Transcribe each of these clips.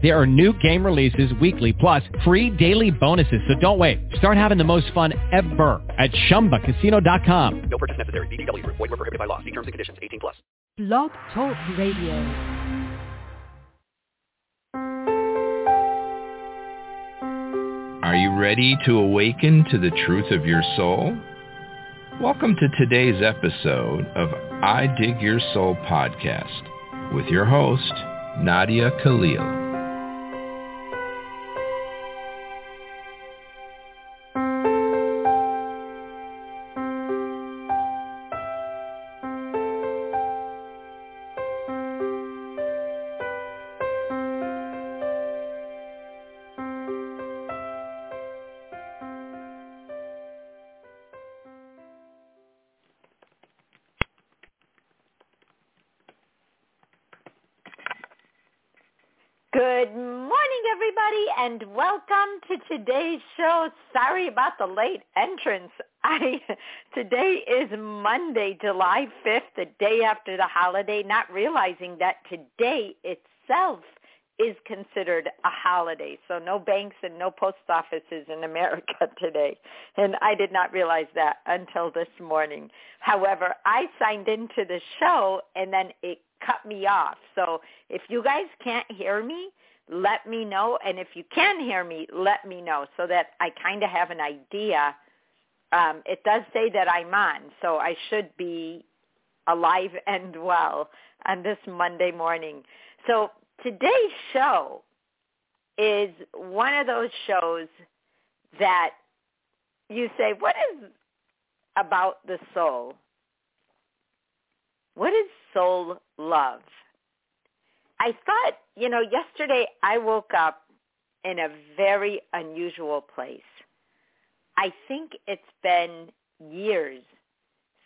There are new game releases weekly, plus free daily bonuses. So don't wait. Start having the most fun ever at ChumbaCasino.com. No purchase necessary. VGW. Void were prohibited by law. See terms and conditions. 18 plus. Blog Talk Radio. Are you ready to awaken to the truth of your soul? Welcome to today's episode of I Dig Your Soul podcast with your host, Nadia Khalil. And welcome to today's show. Sorry about the late entrance. I today is Monday, July 5th, the day after the holiday, not realizing that today itself is considered a holiday. So no banks and no post offices in America today. And I did not realize that until this morning. However, I signed into the show and then it cut me off. So if you guys can't hear me, let me know. And if you can hear me, let me know so that I kind of have an idea. Um, it does say that I'm on, so I should be alive and well on this Monday morning. So today's show is one of those shows that you say, what is about the soul? What is soul love? I thought, you know, yesterday I woke up in a very unusual place. I think it's been years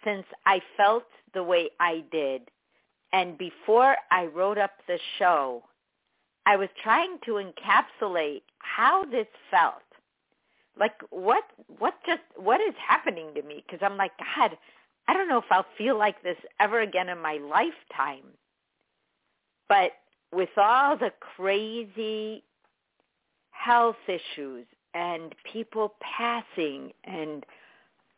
since I felt the way I did. And before I wrote up the show, I was trying to encapsulate how this felt. Like what what just what is happening to me because I'm like god, I don't know if I'll feel like this ever again in my lifetime. But with all the crazy health issues and people passing and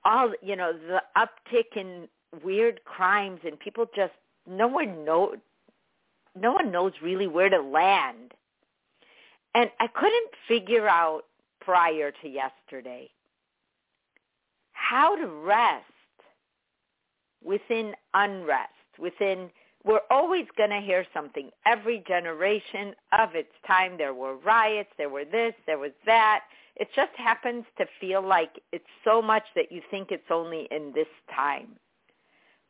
all you know the uptick in weird crimes and people just no one know no one knows really where to land. And i couldn't figure out prior to yesterday how to rest within unrest within we're always going to hear something. Every generation of its time, there were riots, there were this, there was that. It just happens to feel like it's so much that you think it's only in this time.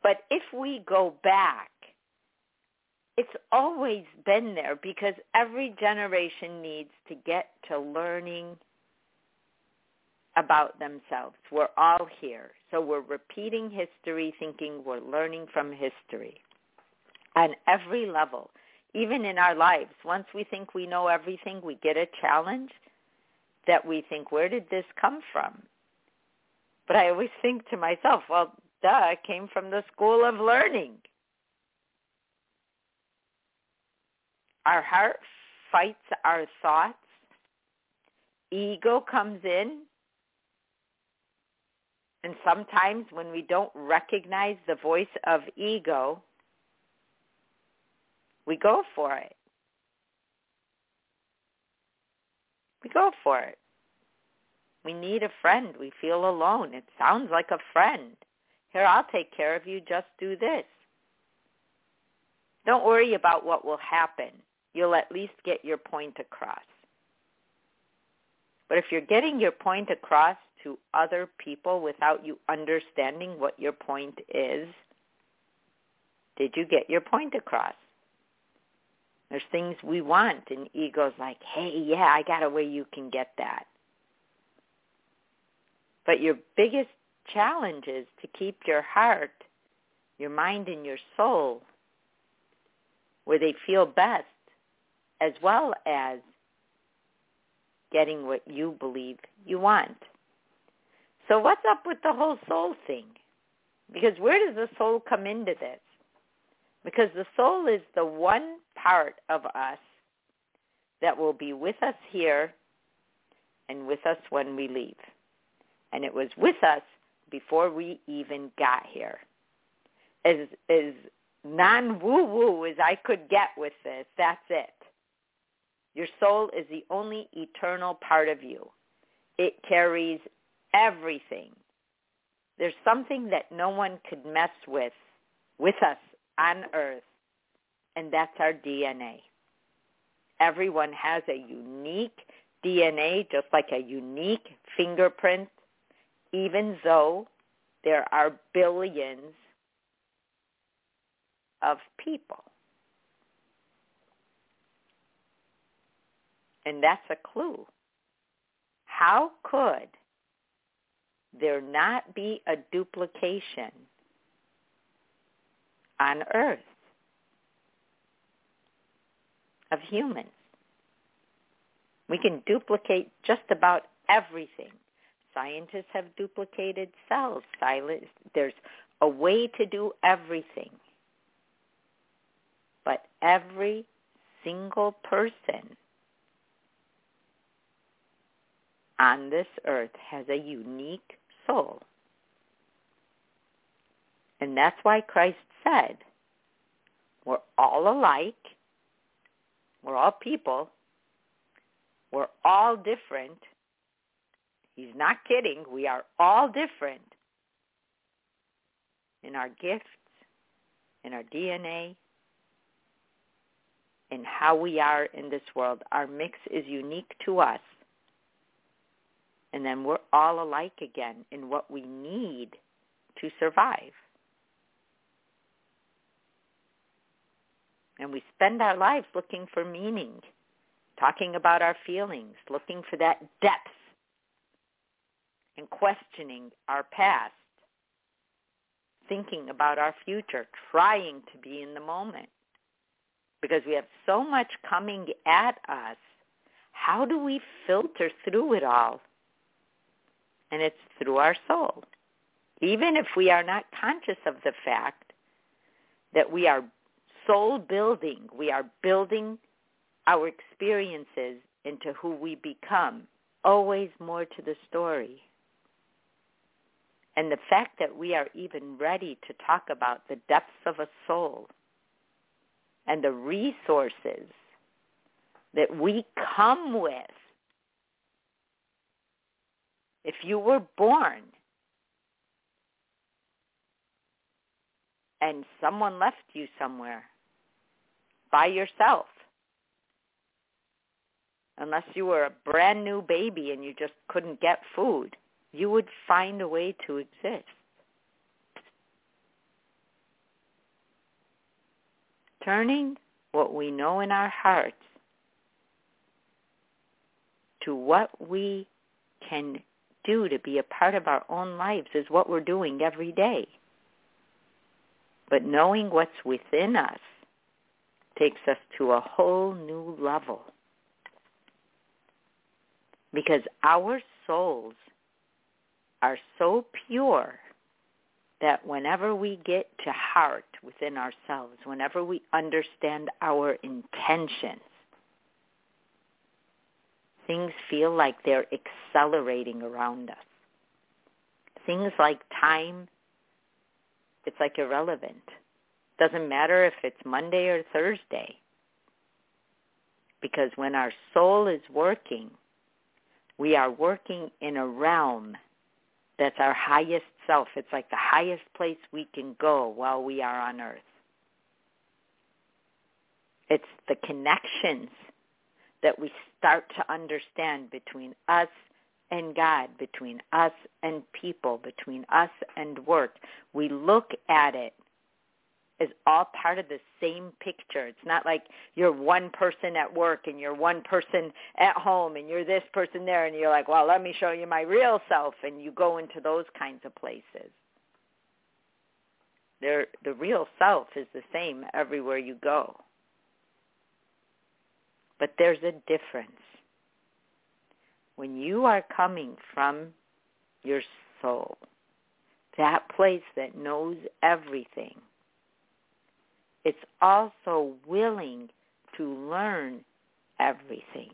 But if we go back, it's always been there because every generation needs to get to learning about themselves. We're all here. So we're repeating history thinking we're learning from history on every level, even in our lives. Once we think we know everything, we get a challenge that we think, where did this come from? But I always think to myself, well, duh, it came from the school of learning. Our heart fights our thoughts. Ego comes in. And sometimes when we don't recognize the voice of ego, we go for it. We go for it. We need a friend. We feel alone. It sounds like a friend. Here, I'll take care of you. Just do this. Don't worry about what will happen. You'll at least get your point across. But if you're getting your point across to other people without you understanding what your point is, did you get your point across? There's things we want, and ego's like, hey, yeah, I got a way you can get that. But your biggest challenge is to keep your heart your mind and your soul where they feel best as well as getting what you believe you want. So what's up with the whole soul thing? Because where does the soul come into this? Because the soul is the one part of us that will be with us here and with us when we leave. And it was with us before we even got here. As, as non-woo-woo as I could get with this, that's it. Your soul is the only eternal part of you. It carries everything. There's something that no one could mess with, with us on earth, and that's our DNA. Everyone has a unique DNA, just like a unique fingerprint, even though there are billions of people. And that's a clue. How could there not be a duplication on earth of humans? We can duplicate just about everything. Scientists have duplicated cells. There's a way to do everything. But every single person on this earth has a unique soul. And that's why Christ said, we're all alike. We're all people. We're all different. He's not kidding. We are all different in our gifts, in our DNA, in how we are in this world. Our mix is unique to us. And then we're all alike again in what we need to survive. And we spend our lives looking for meaning, talking about our feelings, looking for that depth, and questioning our past, thinking about our future, trying to be in the moment because we have so much coming at us. How do we filter through it all? And it's through our soul. Even if we are not conscious of the fact that we are soul building, we are building our experiences into who we become. Always more to the story. And the fact that we are even ready to talk about the depths of a soul and the resources that we come with. If you were born and someone left you somewhere by yourself, unless you were a brand new baby and you just couldn't get food, you would find a way to exist. turning what we know in our hearts to what we can do to be a part of our own lives is what we're doing every day. But knowing what's within us takes us to a whole new level. Because our souls are so pure that whenever we get to heart within ourselves, whenever we understand our intentions, things feel like they're accelerating around us. Things like time, it's like irrelevant. Doesn't matter if it's Monday or Thursday. Because when our soul is working, we are working in a realm that's our highest self. It's like the highest place we can go while we are on earth. It's the connections that we start to understand between us and God, between us and people, between us and work. We look at it is all part of the same picture. It's not like you're one person at work and you're one person at home and you're this person there and you're like, well, let me show you my real self and you go into those kinds of places. They're, the real self is the same everywhere you go. But there's a difference. When you are coming from your soul, that place that knows everything, it's also willing to learn everything.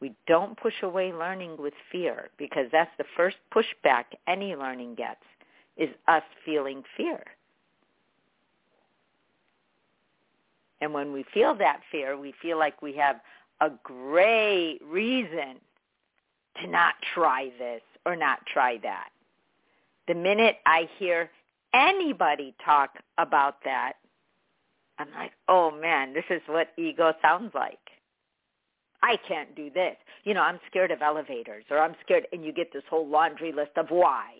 We don't push away learning with fear because that's the first pushback any learning gets is us feeling fear. And when we feel that fear, we feel like we have a great reason to not try this or not try that. The minute I hear anybody talk about that, I'm like, oh man, this is what ego sounds like. I can't do this. You know, I'm scared of elevators or I'm scared and you get this whole laundry list of why.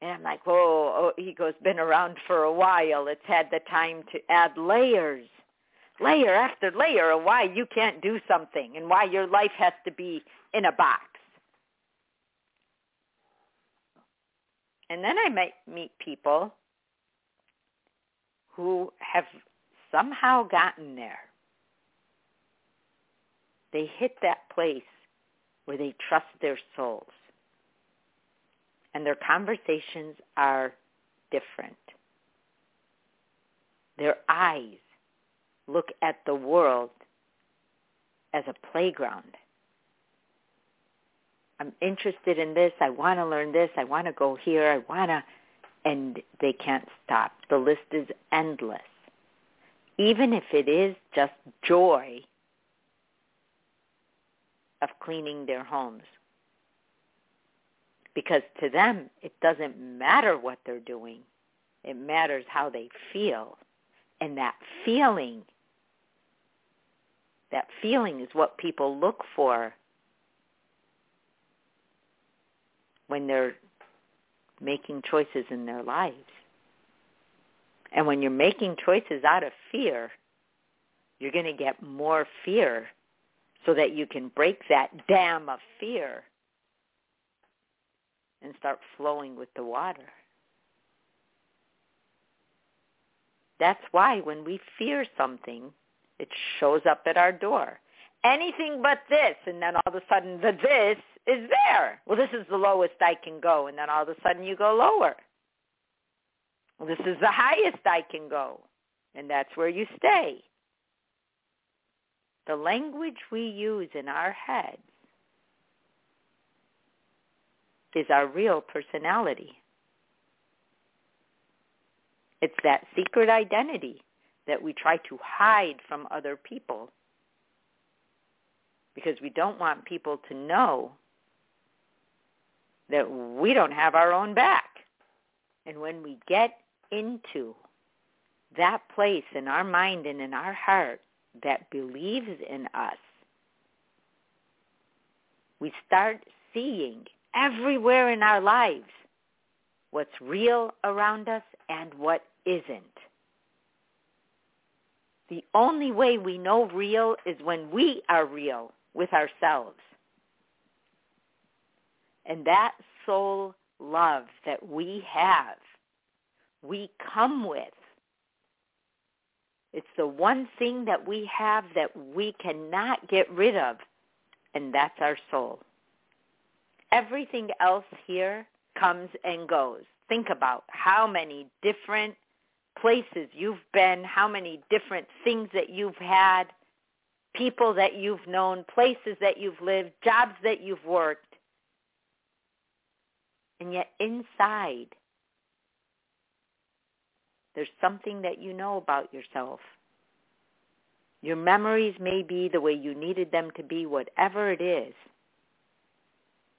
And I'm like, oh, oh, ego's been around for a while. It's had the time to add layers, layer after layer of why you can't do something and why your life has to be in a box. And then I might meet people who have somehow gotten there. They hit that place where they trust their souls. And their conversations are different. Their eyes look at the world as a playground. I'm interested in this. I want to learn this. I want to go here. I want to and they can't stop. The list is endless. Even if it is just joy of cleaning their homes. Because to them, it doesn't matter what they're doing. It matters how they feel. And that feeling, that feeling is what people look for when they're making choices in their lives. And when you're making choices out of fear, you're going to get more fear so that you can break that dam of fear and start flowing with the water. That's why when we fear something, it shows up at our door. Anything but this, and then all of a sudden the this is there. Well, this is the lowest I can go, and then all of a sudden you go lower. Well, this is the highest I can go, and that's where you stay. The language we use in our heads is our real personality. It's that secret identity that we try to hide from other people because we don't want people to know that we don't have our own back. And when we get into that place in our mind and in our heart that believes in us, we start seeing everywhere in our lives what's real around us and what isn't. The only way we know real is when we are real with ourselves. And that soul love that we have, we come with. It's the one thing that we have that we cannot get rid of, and that's our soul. Everything else here comes and goes. Think about how many different places you've been, how many different things that you've had, people that you've known, places that you've lived, jobs that you've worked. And yet inside, there's something that you know about yourself. Your memories may be the way you needed them to be, whatever it is.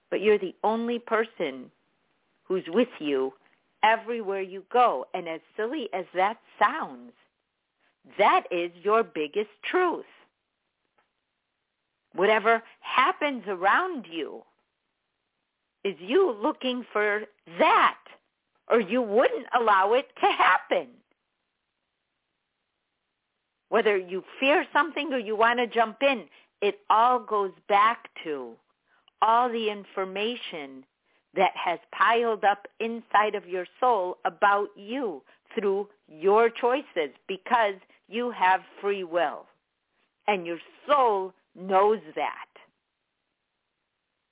But you're the only person who's with you everywhere you go. And as silly as that sounds, that is your biggest truth. Whatever happens around you is you looking for that or you wouldn't allow it to happen. Whether you fear something or you want to jump in, it all goes back to all the information that has piled up inside of your soul about you through your choices because you have free will. And your soul knows that.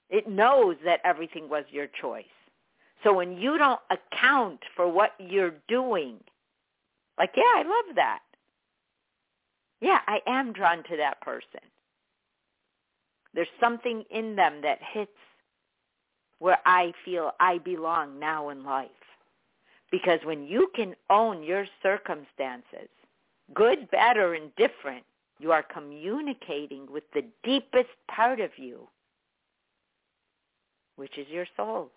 It knows that everything was your choice. So when you don't account for what you're doing, like, yeah, I love that. Yeah, I am drawn to that person. There's something in them that hits where I feel I belong now in life. Because when you can own your circumstances, good, bad, or indifferent, you are communicating with the deepest part of you, which is your soul.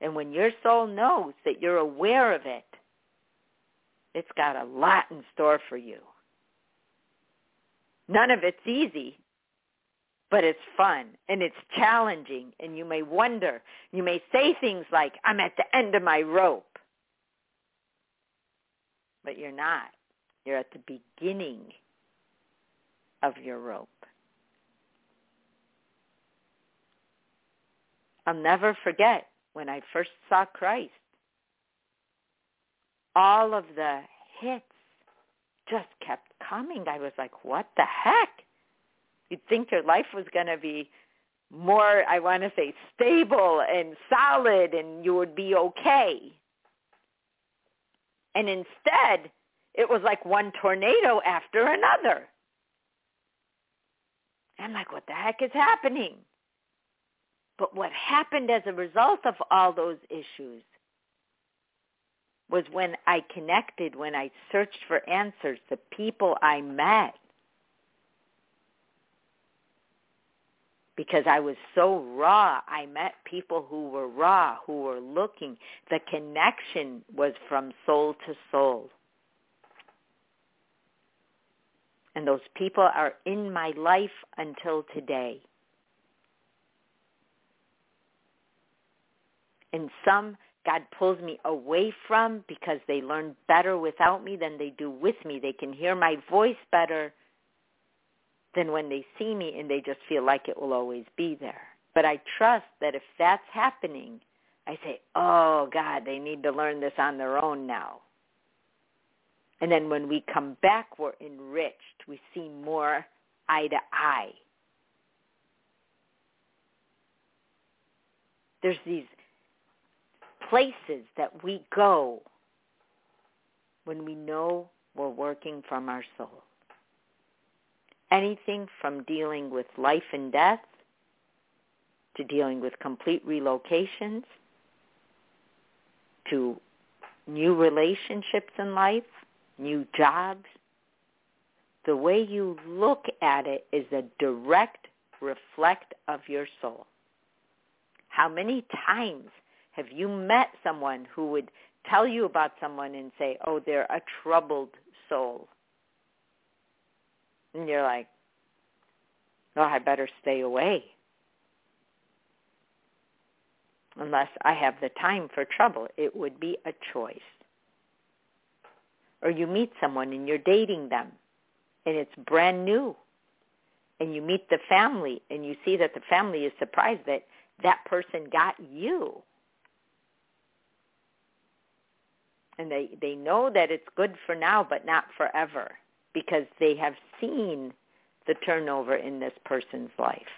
And when your soul knows that you're aware of it, it's got a lot in store for you. None of it's easy, but it's fun and it's challenging and you may wonder, you may say things like, I'm at the end of my rope. But you're not. You're at the beginning of your rope. I'll never forget when I first saw Christ. All of the hits just kept coming. I was like, what the heck? You'd think your life was going to be more, I want to say, stable and solid and you would be okay. And instead, it was like one tornado after another. I'm like, what the heck is happening? But what happened as a result of all those issues was when I connected, when I searched for answers, the people I met. Because I was so raw, I met people who were raw, who were looking. The connection was from soul to soul. And those people are in my life until today. And some God pulls me away from because they learn better without me than they do with me. They can hear my voice better than when they see me and they just feel like it will always be there. But I trust that if that's happening, I say, oh God, they need to learn this on their own now. And then when we come back, we're enriched. We see more eye to eye. There's these places that we go when we know we're working from our soul. Anything from dealing with life and death to dealing with complete relocations to new relationships in life, new jobs. The way you look at it is a direct reflect of your soul. How many times have you met someone who would tell you about someone and say, oh, they're a troubled soul? And you're like, oh, I better stay away. Unless I have the time for trouble. It would be a choice. Or you meet someone and you're dating them and it's brand new. And you meet the family and you see that the family is surprised that that person got you. and they they know that it's good for now but not forever because they have seen the turnover in this person's life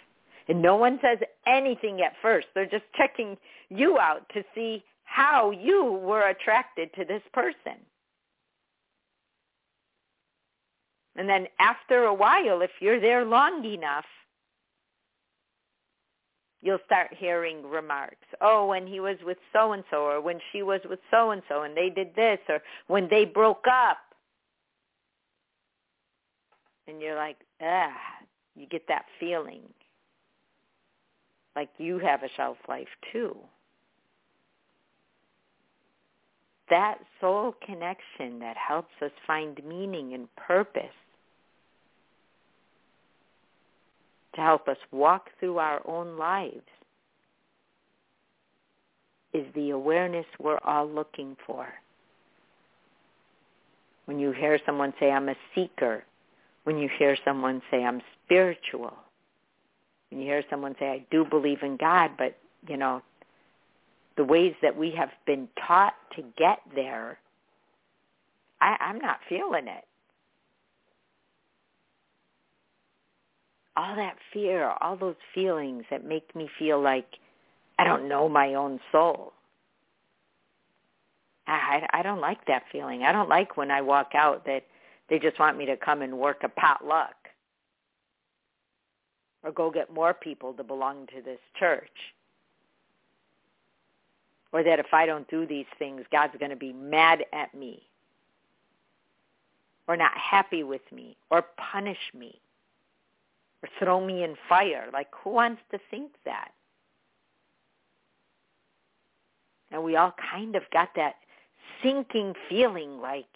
and no one says anything at first they're just checking you out to see how you were attracted to this person and then after a while if you're there long enough you'll start hearing remarks. Oh, when he was with so and so, or when she was with so and so, and they did this, or when they broke up. And you're like, ah, you get that feeling like you have a shelf life too. That soul connection that helps us find meaning and purpose to help us walk through our own lives is the awareness we're all looking for. When you hear someone say, I'm a seeker, when you hear someone say, I'm spiritual, When you hear someone say, I do believe in God, but, you know, the ways that we have been taught to get there, I, I'm not feeling it. All that fear, all those feelings that make me feel like I don't know my own soul. I, I don't like that feeling. I don't like when I walk out that they just want me to come and work a potluck or go get more people to belong to this church. Or that if I don't do these things, God's going to be mad at me or not happy with me or punish me or throw me in fire. Like who wants to think that? And we all kind of got that sinking feeling like,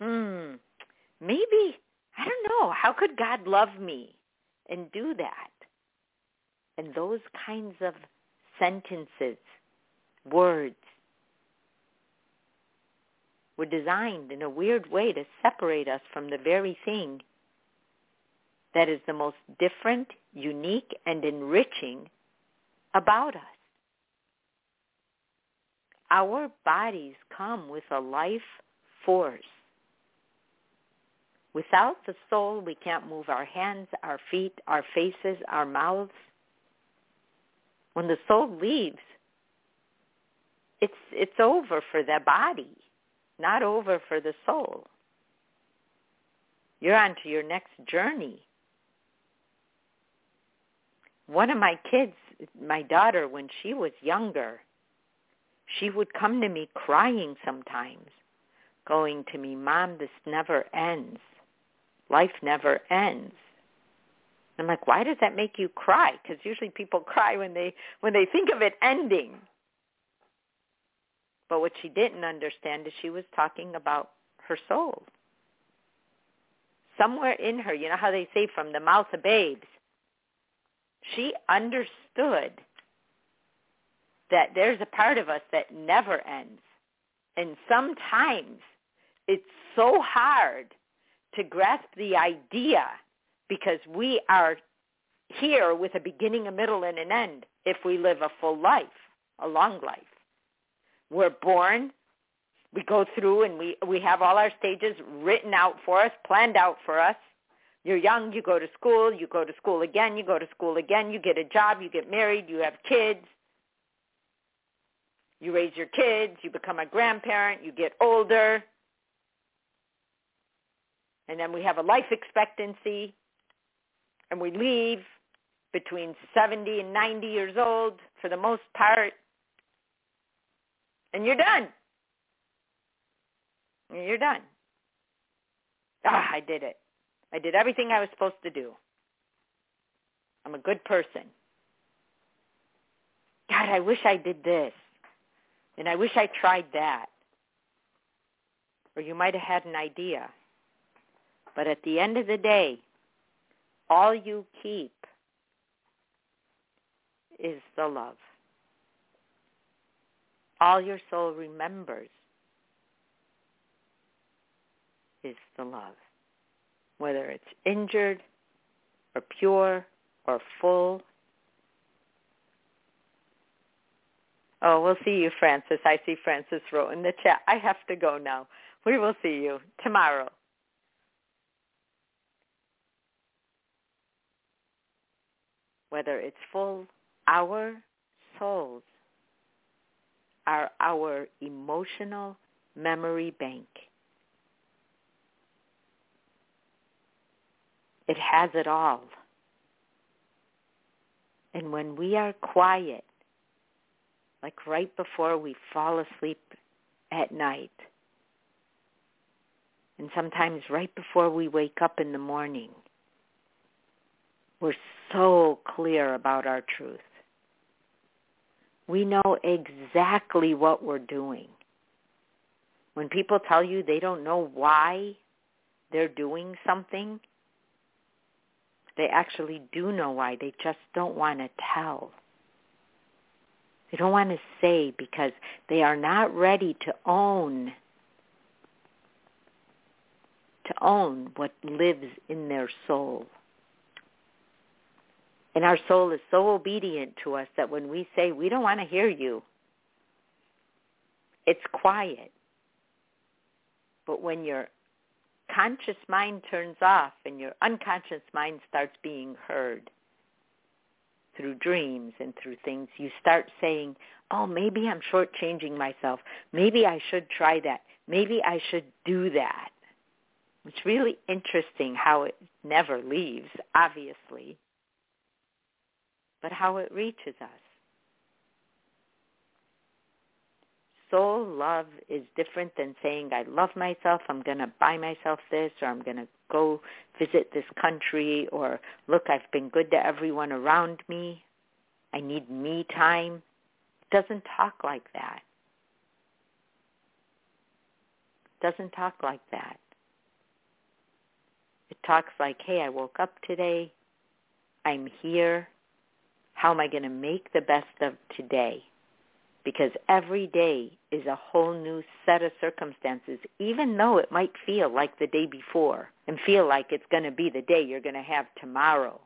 hmm, maybe, I don't know, how could God love me and do that? And those kinds of sentences, words, were designed in a weird way to separate us from the very thing that is the most different, unique, and enriching about us. Our bodies come with a life force. Without the soul, we can't move our hands, our feet, our faces, our mouths. When the soul leaves, it's it's over for the body, not over for the soul. You're on to your next journey. One of my kids, my daughter, when she was younger, she would come to me crying sometimes, going to me, Mom, this never ends. Life never ends. I'm like, why does that make you cry? Because usually people cry when they when they think of it ending. But what she didn't understand is she was talking about her soul. Somewhere in her, you know how they say from the mouth of babes, she understood that there's a part of us that never ends. And sometimes it's so hard to grasp the idea because we are here with a beginning, a middle, and an end if we live a full life, a long life. We're born, we go through and we, we have all our stages written out for us, planned out for us. You're young, you go to school, you go to school again, you go to school again, you get a job, you get married, you have kids, you raise your kids, you become a grandparent, you get older, and then we have a life expectancy, and we leave between 70 and 90 years old for the most part, and you're done. You're done. Ah, I did it. I did everything I was supposed to do. I'm a good person. God, I wish I did this. And I wish I tried that. Or you might have had an idea. But at the end of the day, all you keep is the love. All your soul remembers is the love. Whether it's injured or pure or full Oh, we'll see you, Francis. I see Francis wrote in the chat. I have to go now. We will see you tomorrow. Whether it's full, our souls are our emotional memory bank. It has it all. And when we are quiet like right before we fall asleep at night. And sometimes right before we wake up in the morning, we're so clear about our truth. We know exactly what we're doing. When people tell you they don't know why they're doing something, they actually do know why. They just don't want to tell. They don't want to say because they are not ready to own to own what lives in their soul. And our soul is so obedient to us that when we say, we don't want to hear you, it's quiet. But when your conscious mind turns off and your unconscious mind starts being heard through dreams and through things, you start saying, oh, maybe I'm shortchanging myself. Maybe I should try that. Maybe I should do that. It's really interesting how it never leaves, obviously, but how it reaches us. Soul love is different than saying, I love myself, I'm going to buy myself this, or I'm going to go visit this country, or look, I've been good to everyone around me. I need me time. It doesn't talk like that. It doesn't talk like that. It talks like, hey, I woke up today. I'm here. How am I going to make the best of today? Because every day is a whole new set of circumstances, even though it might feel like the day before and feel like it's going to be the day you're going to have tomorrow.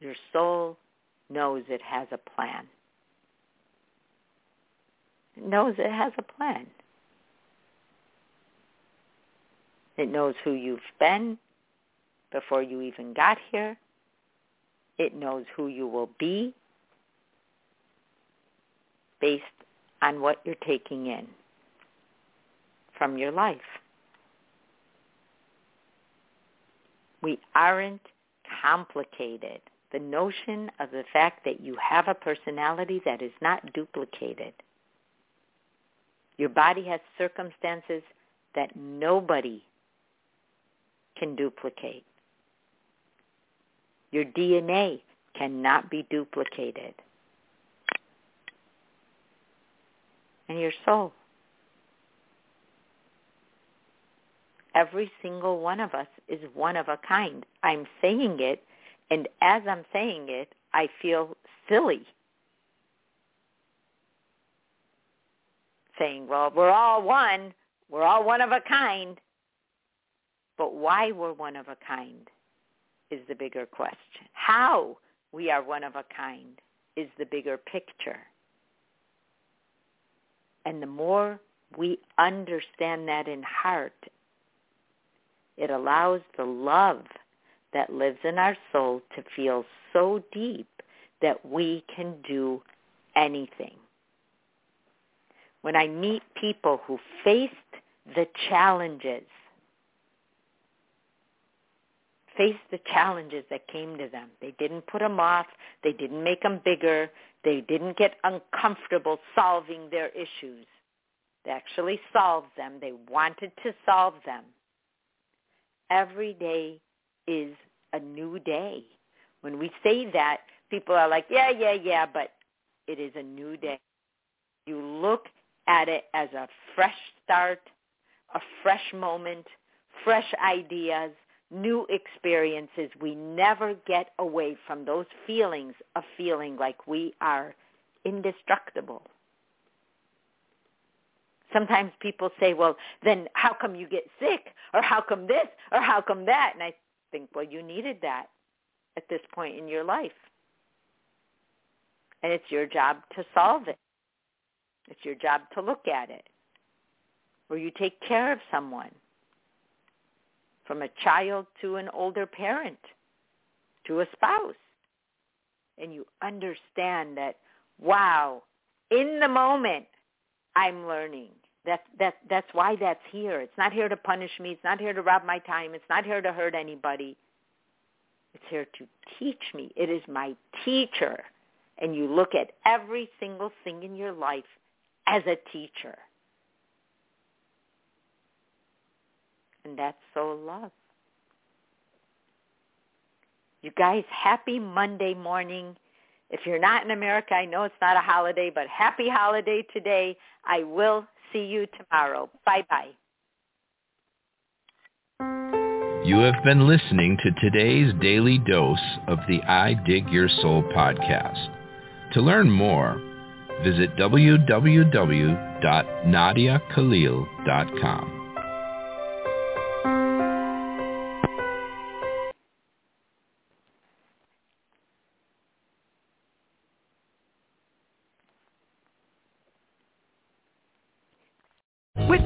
Your soul knows it has a plan. It knows it has a plan. It knows who you've been before you even got here. It knows who you will be based on what you're taking in from your life. We aren't complicated. The notion of the fact that you have a personality that is not duplicated. Your body has circumstances that nobody can duplicate. Your DNA cannot be duplicated. And your soul. Every single one of us is one of a kind. I'm saying it, and as I'm saying it, I feel silly. Saying, well, we're all one. We're all one of a kind. But why we're one of a kind is the bigger question. How we are one of a kind is the bigger picture. And the more we understand that in heart, it allows the love that lives in our soul to feel so deep that we can do anything. When I meet people who faced the challenges faced the challenges that came to them. They didn't put them off. They didn't make them bigger. They didn't get uncomfortable solving their issues. They actually solved them. They wanted to solve them. Every day is a new day. When we say that, people are like, yeah, yeah, yeah, but it is a new day. You look at it as a fresh start, a fresh moment, fresh ideas, new experiences. We never get away from those feelings of feeling like we are indestructible. Sometimes people say, well, then how come you get sick? Or how come this? Or how come that? And I think, well, you needed that at this point in your life. And it's your job to solve it. It's your job to look at it. Or you take care of someone from a child to an older parent, to a spouse. And you understand that, wow, in the moment, I'm learning. That, that, that's why that's here. It's not here to punish me. It's not here to rob my time. It's not here to hurt anybody. It's here to teach me. It is my teacher. And you look at every single thing in your life as a teacher. And that's soul love. You guys, happy Monday morning. If you're not in America, I know it's not a holiday, but happy holiday today. I will see you tomorrow. Bye-bye. You have been listening to today's daily dose of the I Dig Your Soul podcast. To learn more, visit www.nadiakhalil.com.